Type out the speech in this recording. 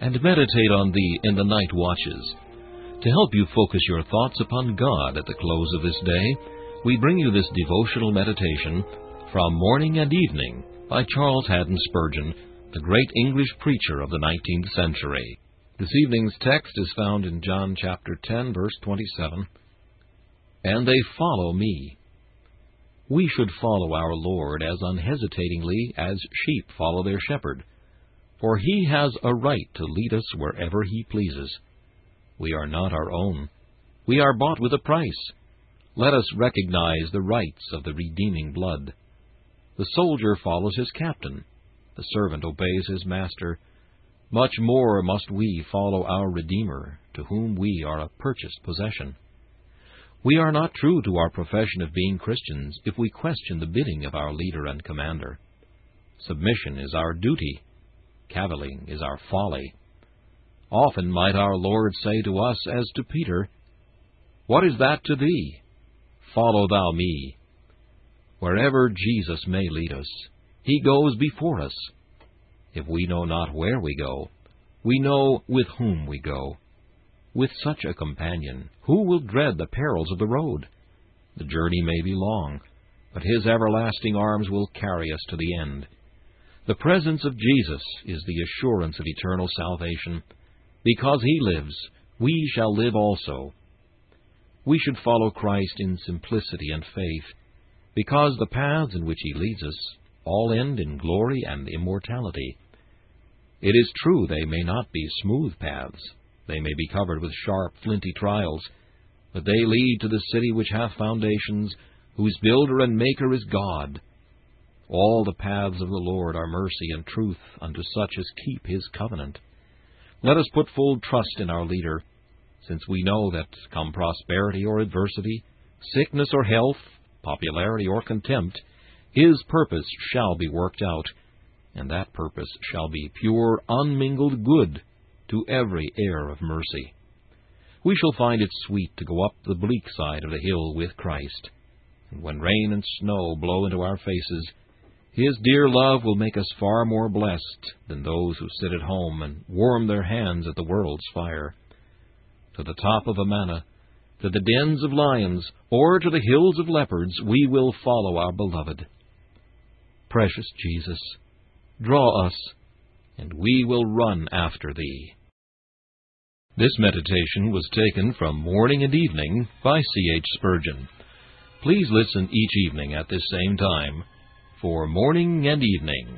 and meditate on thee in the night watches. To help you focus your thoughts upon God at the close of this day, we bring you this devotional meditation from Morning and Evening by Charles Haddon Spurgeon, the great English preacher of the 19th century. This evening's text is found in John chapter 10, verse 27. And they follow me. We should follow our Lord as unhesitatingly as sheep follow their shepherd, for he has a right to lead us wherever he pleases. We are not our own. We are bought with a price. Let us recognize the rights of the redeeming blood. The soldier follows his captain. The servant obeys his master. Much more must we follow our Redeemer, to whom we are a purchased possession. We are not true to our profession of being Christians if we question the bidding of our leader and commander. Submission is our duty. Cavilling is our folly. Often might our Lord say to us as to Peter, What is that to thee? Follow thou me. Wherever Jesus may lead us, he goes before us if we know not where we go, we know with whom we go. With such a companion, who will dread the perils of the road? The journey may be long, but his everlasting arms will carry us to the end. The presence of Jesus is the assurance of eternal salvation. Because he lives, we shall live also. We should follow Christ in simplicity and faith, because the paths in which he leads us all end in glory and immortality. It is true they may not be smooth paths, they may be covered with sharp, flinty trials, but they lead to the city which hath foundations, whose builder and maker is God. All the paths of the Lord are mercy and truth unto such as keep his covenant. Let us put full trust in our leader, since we know that, come prosperity or adversity, sickness or health, popularity or contempt, his purpose shall be worked out, and that purpose shall be pure, unmingled good to every heir of mercy. We shall find it sweet to go up the bleak side of the hill with Christ, and when rain and snow blow into our faces, His dear love will make us far more blessed than those who sit at home and warm their hands at the world's fire. To the top of Amana, to the dens of lions, or to the hills of leopards, we will follow our beloved. Precious Jesus, draw us, and we will run after thee. This meditation was taken from Morning and Evening by C. H. Spurgeon. Please listen each evening at this same time for Morning and Evening.